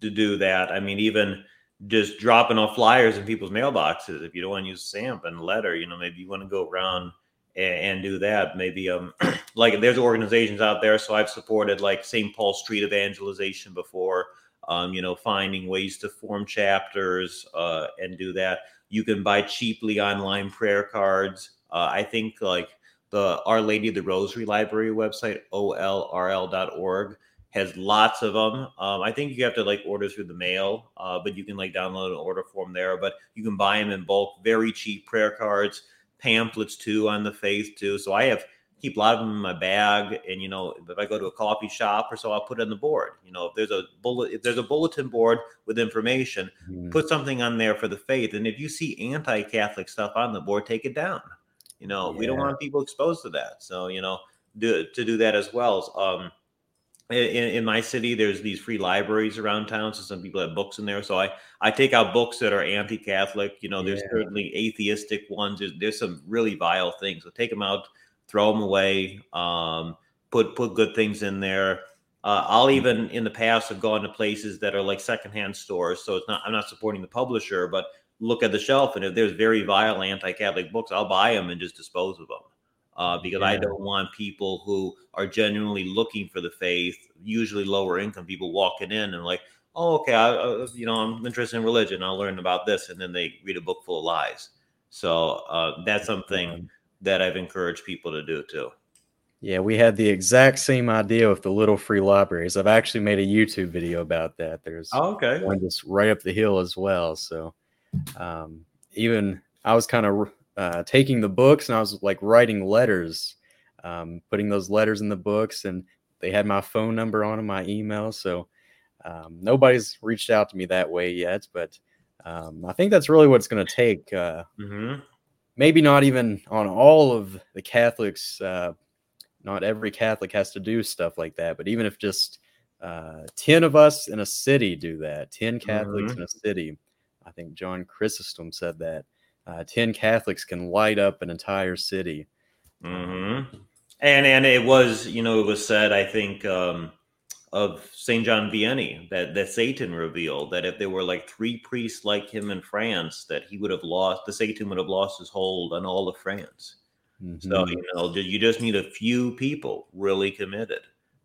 to do that. I mean, even just dropping off flyers in people's mailboxes. If you don't want to use stamp and letter, you know, maybe you want to go around and, and do that. Maybe um, like there's organizations out there. So I've supported like St. Paul Street evangelization before. Um, you know, finding ways to form chapters uh, and do that. You can buy cheaply online prayer cards. Uh, I think like the Our Lady of the Rosary Library website, olrl.org has lots of them. Um, I think you have to like order through the mail, uh, but you can like download an order form there. But you can buy them in bulk, very cheap prayer cards, pamphlets too on the faith too. So I have keep a lot of them in my bag, and you know if I go to a coffee shop or so, I'll put it on the board. You know if there's a bullet, if there's a bulletin board with information, mm. put something on there for the faith. And if you see anti-Catholic stuff on the board, take it down. You know yeah. we don't want people exposed to that. So you know do, to do that as well. Um, in, in, my city there's these free libraries around town so some people have books in there so i i take out books that are anti-catholic you know there's yeah. certainly atheistic ones there's, there's, some really vile things so take them out throw them away um, put put good things in there uh, i'll mm. even in the past have gone to places that are like secondhand stores so it's not i'm not supporting the publisher but look at the shelf and if there's very vile anti-catholic books i'll buy them and just dispose of them uh, because yeah. I don't want people who are genuinely looking for the faith, usually lower income people, walking in and like, oh, okay, I, uh, you know, I'm interested in religion. I'll learn about this, and then they read a book full of lies. So uh, that's something that I've encouraged people to do too. Yeah, we had the exact same idea with the little free libraries. I've actually made a YouTube video about that. There's oh, okay. one just right up the hill as well. So um, even I was kind of uh, taking the books and I was like writing letters, um, putting those letters in the books, and they had my phone number on them, my email. So um, nobody's reached out to me that way yet, but um, I think that's really what it's going to take. Uh, mm-hmm. Maybe not even on all of the Catholics. Uh, not every Catholic has to do stuff like that, but even if just uh, 10 of us in a city do that, 10 Catholics mm-hmm. in a city, I think John Chrysostom said that uh, 10 Catholics can light up an entire city. Mm-hmm. And and it was, you know, it was said, I think, um, of Saint John Vianney that that Satan revealed that if there were like three priests like him in France, that he would have lost the Satan would have lost his hold on all of France. Mm-hmm. So you know, you just need a few people really committed,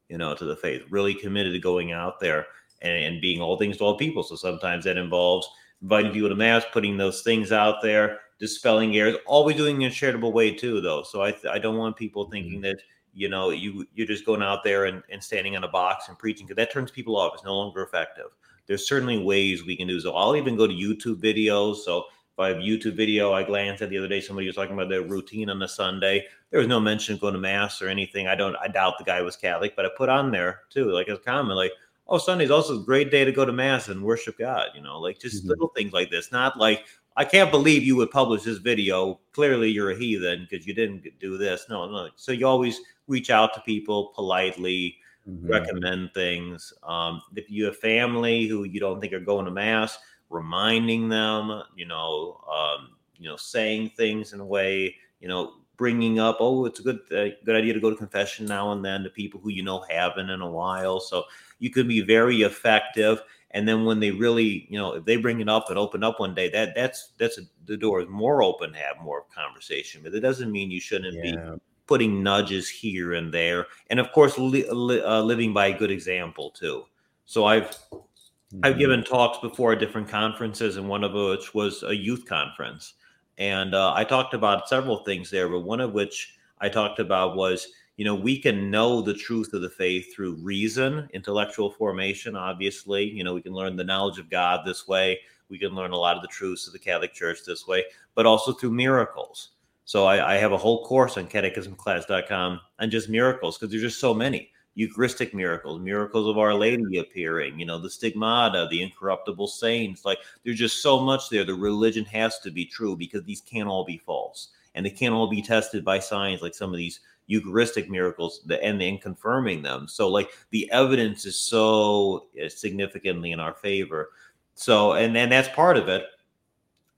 you know, to the faith, really committed to going out there and, and being all things to all people. So sometimes that involves inviting people to mass, putting those things out there, dispelling errors, always doing in a charitable way too, though. So I, th- I don't want people thinking mm-hmm. that you know you you're just going out there and, and standing on a box and preaching because that turns people off. It's no longer effective. There's certainly ways we can do so. I'll even go to YouTube videos. So if I have YouTube video, I glanced at the other day, somebody was talking about their routine on a Sunday. There was no mention of going to mass or anything. I don't I doubt the guy was Catholic, but I put on there too, like as a comment, like oh, Sunday's also a great day to go to mass and worship God. You know, like just mm-hmm. little things like this. Not like I can't believe you would publish this video. Clearly, you're a heathen because you didn't do this. No, no. So you always reach out to people politely, mm-hmm. recommend things. Um, if you have family who you don't think are going to mass, reminding them. You know, um, you know, saying things in a way. You know, bringing up, oh, it's a good uh, good idea to go to confession now and then to people who you know haven't in a while. So you could be very effective. And then when they really, you know, if they bring it up and open up one day, that that's that's a, the door is more open to have more conversation. But it doesn't mean you shouldn't yeah. be putting nudges here and there, and of course, li- li- uh, living by a good example too. So I've mm-hmm. I've given talks before at different conferences, and one of which was a youth conference, and uh, I talked about several things there. But one of which I talked about was you know, we can know the truth of the faith through reason, intellectual formation, obviously. You know, we can learn the knowledge of God this way. We can learn a lot of the truths of the Catholic Church this way, but also through miracles. So I, I have a whole course on catechismclass.com on just miracles because there's just so many. Eucharistic miracles, miracles of Our Lady appearing, you know, the stigmata, the incorruptible saints. Like there's just so much there. The religion has to be true because these can't all be false. And they can't all be tested by science like some of these Eucharistic miracles and then confirming them. So like the evidence is so uh, significantly in our favor. So and and that's part of it.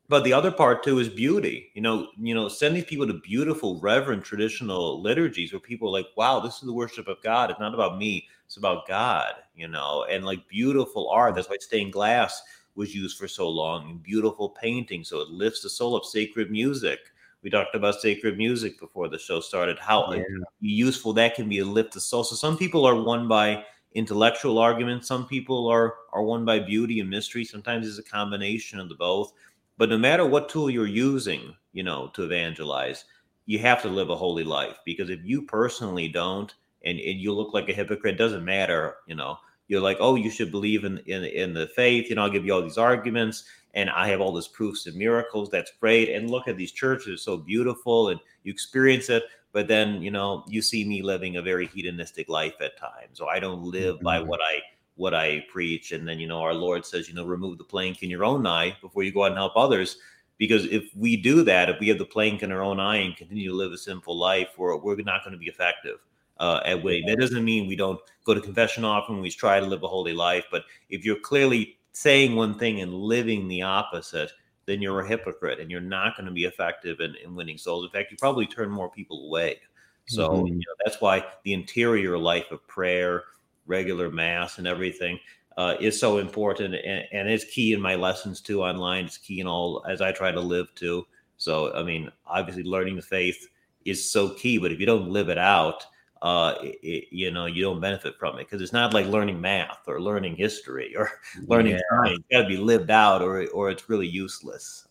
But the other part too is beauty. You know, you know, send these people to beautiful, reverent, traditional liturgies where people are like, wow, this is the worship of God. It's not about me, it's about God, you know, and like beautiful art. That's why stained glass was used for so long, beautiful painting. So it lifts the soul of sacred music we talked about sacred music before the show started, how yeah. useful that can be to lift the soul. So some people are won by intellectual arguments, some people are are won by beauty and mystery. Sometimes it's a combination of the both. But no matter what tool you're using, you know, to evangelize, you have to live a holy life because if you personally don't and, and you look like a hypocrite, doesn't matter, you know, you're like, oh, you should believe in, in in the faith. You know, I'll give you all these arguments, and I have all these proofs and miracles. That's great. And look at these churches, so beautiful, and you experience it. But then, you know, you see me living a very hedonistic life at times, or I don't live mm-hmm. by what I what I preach. And then, you know, our Lord says, you know, remove the plank in your own eye before you go out and help others. Because if we do that, if we have the plank in our own eye and continue to live a sinful life, we're, we're not going to be effective uh, at winning. That doesn't mean we don't go to confession often. We try to live a holy life. But if you're clearly saying one thing and living the opposite, then you're a hypocrite and you're not going to be effective in, in winning souls. In fact, you probably turn more people away. So mm-hmm. you know, that's why the interior life of prayer, regular mass, and everything uh, is so important and, and it's key in my lessons too online. It's key in all as I try to live too. So, I mean, obviously, learning the faith is so key, but if you don't live it out, uh, it, you know, you don't benefit from it because it's not like learning math or learning history or learning yeah. science. It's got to be lived out, or or it's really useless.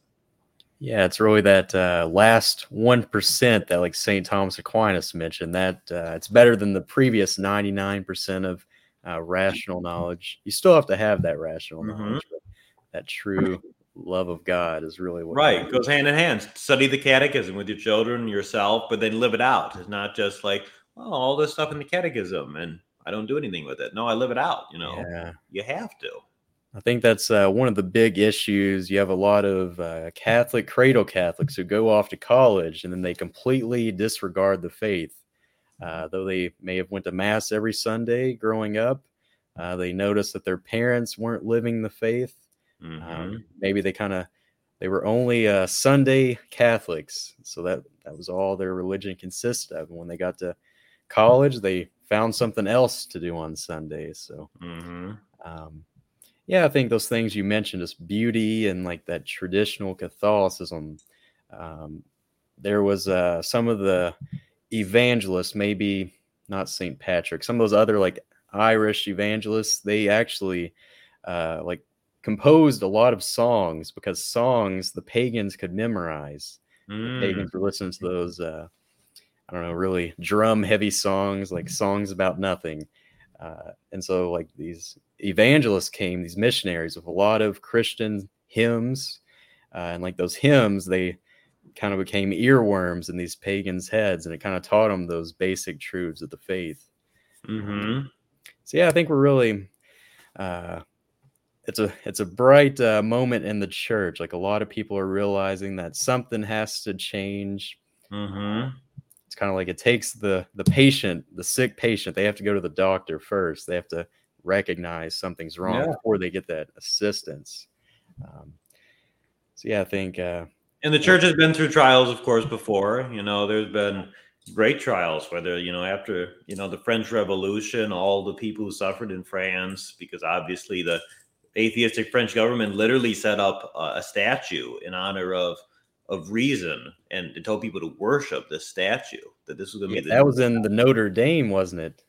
Yeah, it's really that uh, last one percent that, like Saint Thomas Aquinas mentioned, that uh, it's better than the previous ninety nine percent of uh, rational knowledge. You still have to have that rational mm-hmm. knowledge, that true love of God is really what right goes hand in hand. Study the catechism with your children, yourself, but then live it out. It's not just like well, all this stuff in the catechism and I don't do anything with it. No, I live it out. You know, yeah. you have to. I think that's uh, one of the big issues. You have a lot of uh, Catholic cradle Catholics who go off to college and then they completely disregard the faith. Uh, though they may have went to mass every Sunday growing up, uh, they noticed that their parents weren't living the faith. Mm-hmm. Um, maybe they kind of they were only uh, Sunday Catholics, so that that was all their religion consisted of. And when they got to college, they found something else to do on Sundays. So, mm-hmm. um, yeah, I think those things you mentioned, just beauty and like that traditional Catholicism. Um, there was uh, some of the evangelists, maybe not St. Patrick, some of those other like Irish evangelists, they actually uh, like composed a lot of songs because songs the pagans could memorize. Mm. The pagans were listening to those uh, I don't know, really drum heavy songs, like songs about nothing. Uh, and so, like, these evangelists came, these missionaries, with a lot of Christian hymns. Uh, and, like, those hymns, they kind of became earworms in these pagans' heads, and it kind of taught them those basic truths of the faith. Mm-hmm. So, yeah, I think we're really. Uh, it's a it's a bright uh, moment in the church. Like a lot of people are realizing that something has to change. Mm-hmm kind of like it takes the the patient, the sick patient, they have to go to the doctor first. They have to recognize something's wrong yeah. before they get that assistance. Um, so yeah, I think. Uh, and the church has been through trials, of course, before. You know, there's been great trials. Whether you know after you know the French Revolution, all the people who suffered in France, because obviously the atheistic French government literally set up a statue in honor of of reason and to tell people to worship this statue that this was going to yeah, be the, that was in the Notre Dame wasn't it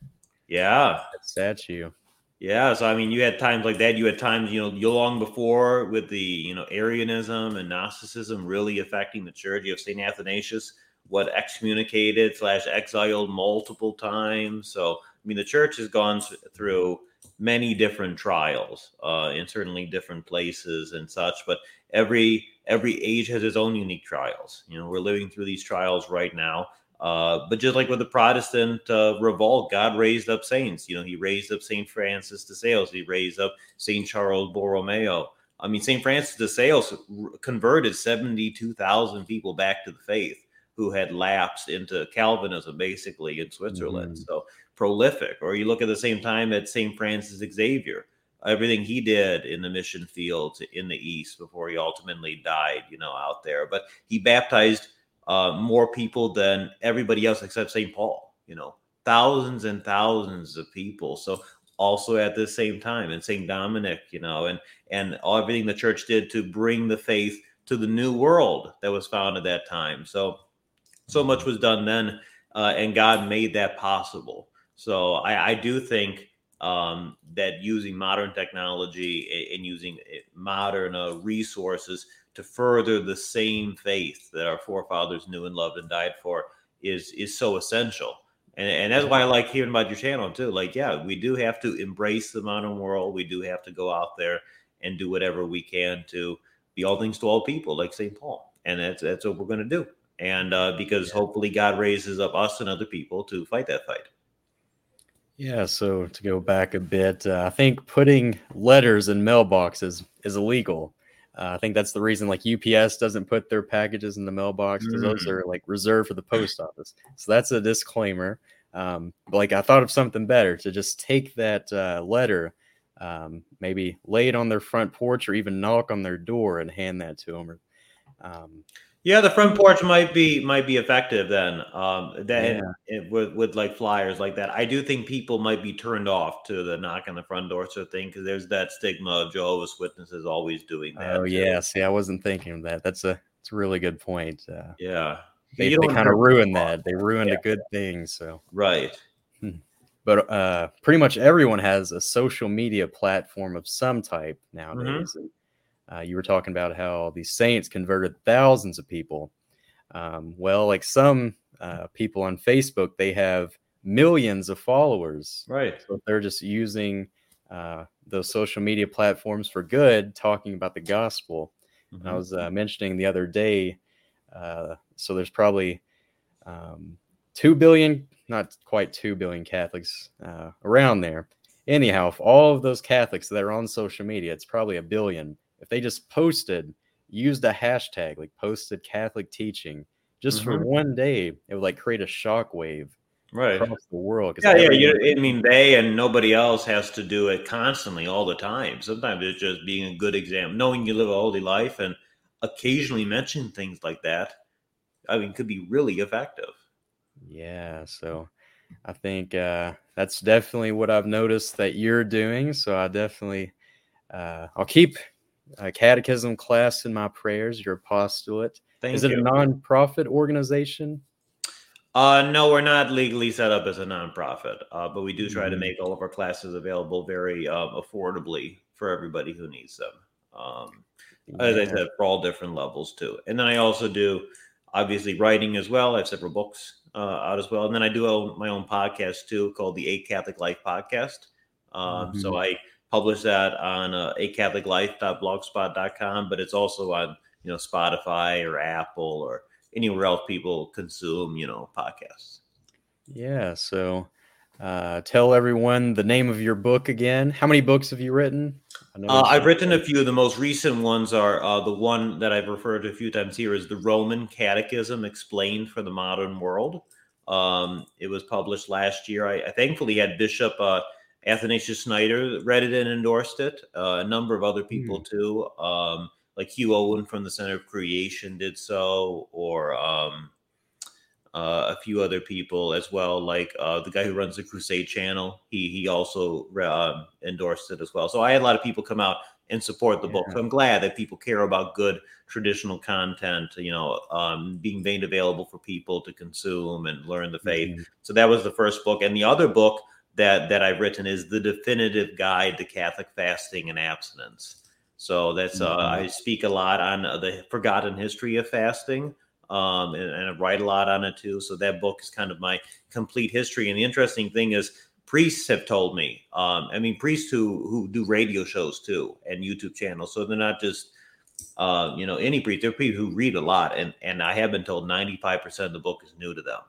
yeah that statue yeah so I mean you had times like that you had times you know you long before with the you know Arianism and Gnosticism really affecting the church you have St. Athanasius what excommunicated slash exiled multiple times. So I mean, the church has gone through many different trials uh, in certainly different places and such. But every every age has its own unique trials. You know, we're living through these trials right now. Uh, but just like with the Protestant uh, revolt, God raised up saints. You know, He raised up Saint Francis de Sales. He raised up Saint Charles Borromeo. I mean, Saint Francis de Sales converted seventy-two thousand people back to the faith who had lapsed into Calvinism, basically in Switzerland. Mm. So prolific. Or you look at the same time at Saint Francis Xavier, everything he did in the mission fields in the East before he ultimately died, you know, out there. But he baptized uh, more people than everybody else except St. Paul, you know, thousands and thousands of people. So also at the same time, and St. Dominic, you know, and and everything the church did to bring the faith to the new world that was found at that time. So so much was done then, uh, and God made that possible. So I, I do think um, that using modern technology and using eh, modern uh, resources to further the same faith that our forefathers knew and loved and died for is is so essential. And, and that's why I like hearing about your channel too. Like, yeah, we do have to embrace the modern world. We do have to go out there and do whatever we can to be all things to all people, like St. Paul. And that's that's what we're going to do. And uh, because yeah. hopefully God raises up us and other people to fight that fight. Yeah, so to go back a bit, uh, I think putting letters in mailboxes is illegal. Uh, I think that's the reason like UPS doesn't put their packages in the mailbox because mm. those are like reserved for the post office. So that's a disclaimer. Um, like I thought of something better to just take that uh, letter, um, maybe lay it on their front porch or even knock on their door and hand that to them. Or, um, yeah, the front porch might be might be effective then. Um, then yeah. with with like flyers like that, I do think people might be turned off to the knock on the front door sort of thing because there's that stigma of Jehovah's Witnesses always doing that. Oh too. yeah, see, I wasn't thinking of that. That's a it's a really good point. Uh, yeah, they, they kind of ruined that. They ruined yeah. a good thing. So right. Hmm. But uh, pretty much everyone has a social media platform of some type mm-hmm. nowadays. Mm-hmm. Uh, you were talking about how these saints converted thousands of people. Um, well, like some uh, people on Facebook, they have millions of followers. Right. So they're just using uh, those social media platforms for good, talking about the gospel. Mm-hmm. I was uh, mentioning the other day. Uh, so there's probably um, two billion, not quite two billion Catholics uh, around there. Anyhow, if all of those Catholics that are on social media, it's probably a billion if they just posted, used a hashtag like posted Catholic teaching just mm-hmm. for one day, it would like create a shockwave right across the world. Yeah, yeah. You, I mean, they and nobody else has to do it constantly all the time. Sometimes it's just being a good example, knowing you live a holy life, and occasionally mention things like that. I mean, could be really effective. Yeah. So I think uh, that's definitely what I've noticed that you're doing. So I definitely, uh, I'll keep a catechism class in my prayers, your apostolate. Thank Is it you. a nonprofit organization? Uh, no, we're not legally set up as a nonprofit, uh, but we do try mm-hmm. to make all of our classes available very uh, affordably for everybody who needs them. Um, yeah. As I said, for all different levels too. And then I also do obviously writing as well. I have several books uh, out as well, and then I do my own podcast too, called the A Catholic Life Podcast. Um, mm-hmm. So I publish that on uh, acatholiclife.blogspot.com, but it's also on you know Spotify or Apple or anywhere else people consume you know podcasts. Yeah. So uh, tell everyone the name of your book again. How many books have you written? Uh, I've written a few. The most recent ones are uh, the one that I've referred to a few times here is the Roman Catechism Explained for the Modern World. Um, it was published last year. I, I thankfully had Bishop uh, Athanasius Schneider read it and endorsed it. Uh, a number of other people mm. too, um, like Hugh Owen from the Center of Creation did so, or um, uh, a few other people as well, like uh, the guy who runs the Crusade Channel. He he also uh, endorsed it as well. So I had a lot of people come out and support the yeah. book. So I'm glad that people care about good traditional content, you know, um, being made available for people to consume and learn the faith. Mm-hmm. So that was the first book, and the other book that that I've written is the definitive guide to Catholic fasting and abstinence. So that's uh, mm-hmm. I speak a lot on the forgotten history of fasting, um, and, and, I write a lot on it too. So that book is kind of my complete history. And the interesting thing is, priests have told me. Um, I mean, priests who who do radio shows too and YouTube channels. So they're not just uh, you know any priest. They're people who read a lot, and and I have been told ninety five percent of the book is new to them.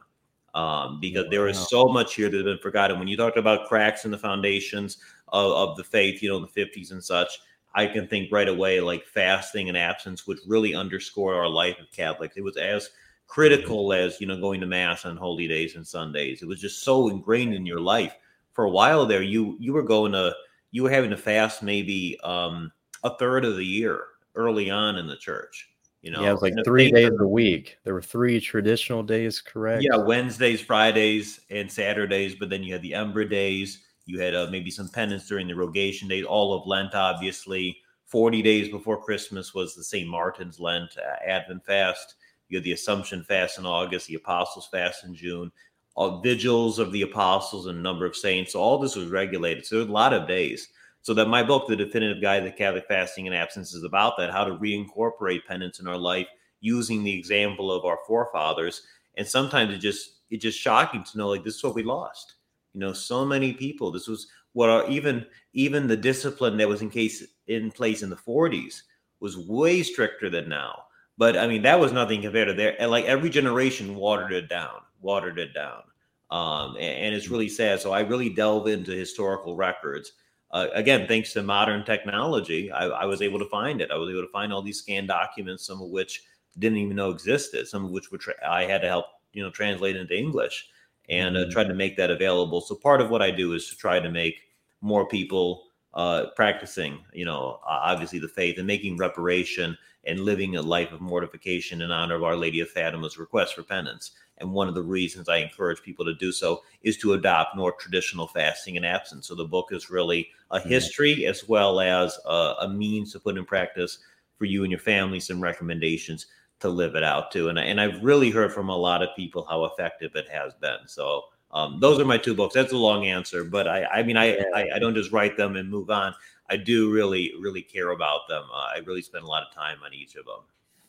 Um, because wow. there is so much here that has been forgotten. When you talked about cracks in the foundations of, of the faith, you know, in the 50s and such, I can think right away like fasting and abstinence, which really underscore our life of Catholics. It was as critical as you know going to mass on holy days and Sundays. It was just so ingrained in your life. For a while there, you you were going to you were having to fast maybe um, a third of the year early on in the church. You know, yeah, it was like three days a week. There were three traditional days, correct? Yeah, Wednesdays, Fridays, and Saturdays. But then you had the Ember days you had uh, maybe some penance during the Rogation days, all of Lent, obviously. 40 days before Christmas was the St. Martin's Lent, uh, Advent fast. You had the Assumption fast in August, the Apostles fast in June, all vigils of the apostles and a number of saints. So all this was regulated. So there's a lot of days. So that my book, The Definitive Guide to Catholic Fasting and Abstinence, is about that, how to reincorporate penance in our life using the example of our forefathers. And sometimes it just it's just shocking to know like this is what we lost. You know so many people this was what are even even the discipline that was in case in place in the 40s was way stricter than now. But i mean that was nothing compared to there like every generation watered it down watered it down. Um, and, and, it's really sad. So i really delve into historical records uh, again thanks to modern technology I, I, was able to find it i was able to find all these scanned documents some of which didn't even know existed some of which, which i had to help you know translate into english and uh, mm-hmm. tried to make that available. So part of what I do is to try to make more people uh, practicing, you know, obviously the faith and making reparation and living a life of mortification in honor of Our Lady of Fatima's request for penance. And one of the reasons I encourage people to do so is to adopt more traditional fasting and abstinence. So the book is really a history as well as a, a means to put in practice for you and your family some recommendations to live it out too. And and I've really heard from a lot of people how effective it has been. So um, those are my two books. That's a long answer, but I I mean I, I, I don't just write them and move on. I do really really care about them. Uh, I really spend a lot of time on each of them.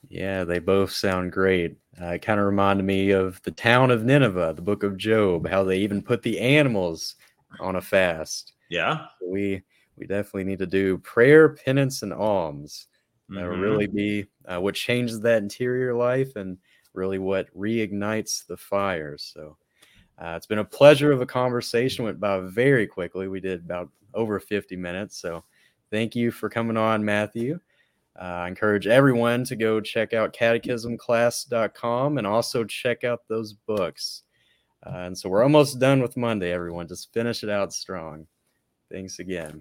Yeah, they both sound great. Uh, it kind of reminded me of the town of Nineveh, the book of Job, how they even put the animals on a fast. Yeah, we we definitely need to do prayer, penance, and alms. That mm-hmm. really be uh, what changes that interior life and really what reignites the fire. So uh, it's been a pleasure of a conversation. Went by very quickly. We did about over 50 minutes. So thank you for coming on, Matthew. Uh, I encourage everyone to go check out catechismclass.com and also check out those books. Uh, and so we're almost done with Monday, everyone. Just finish it out strong. Thanks again.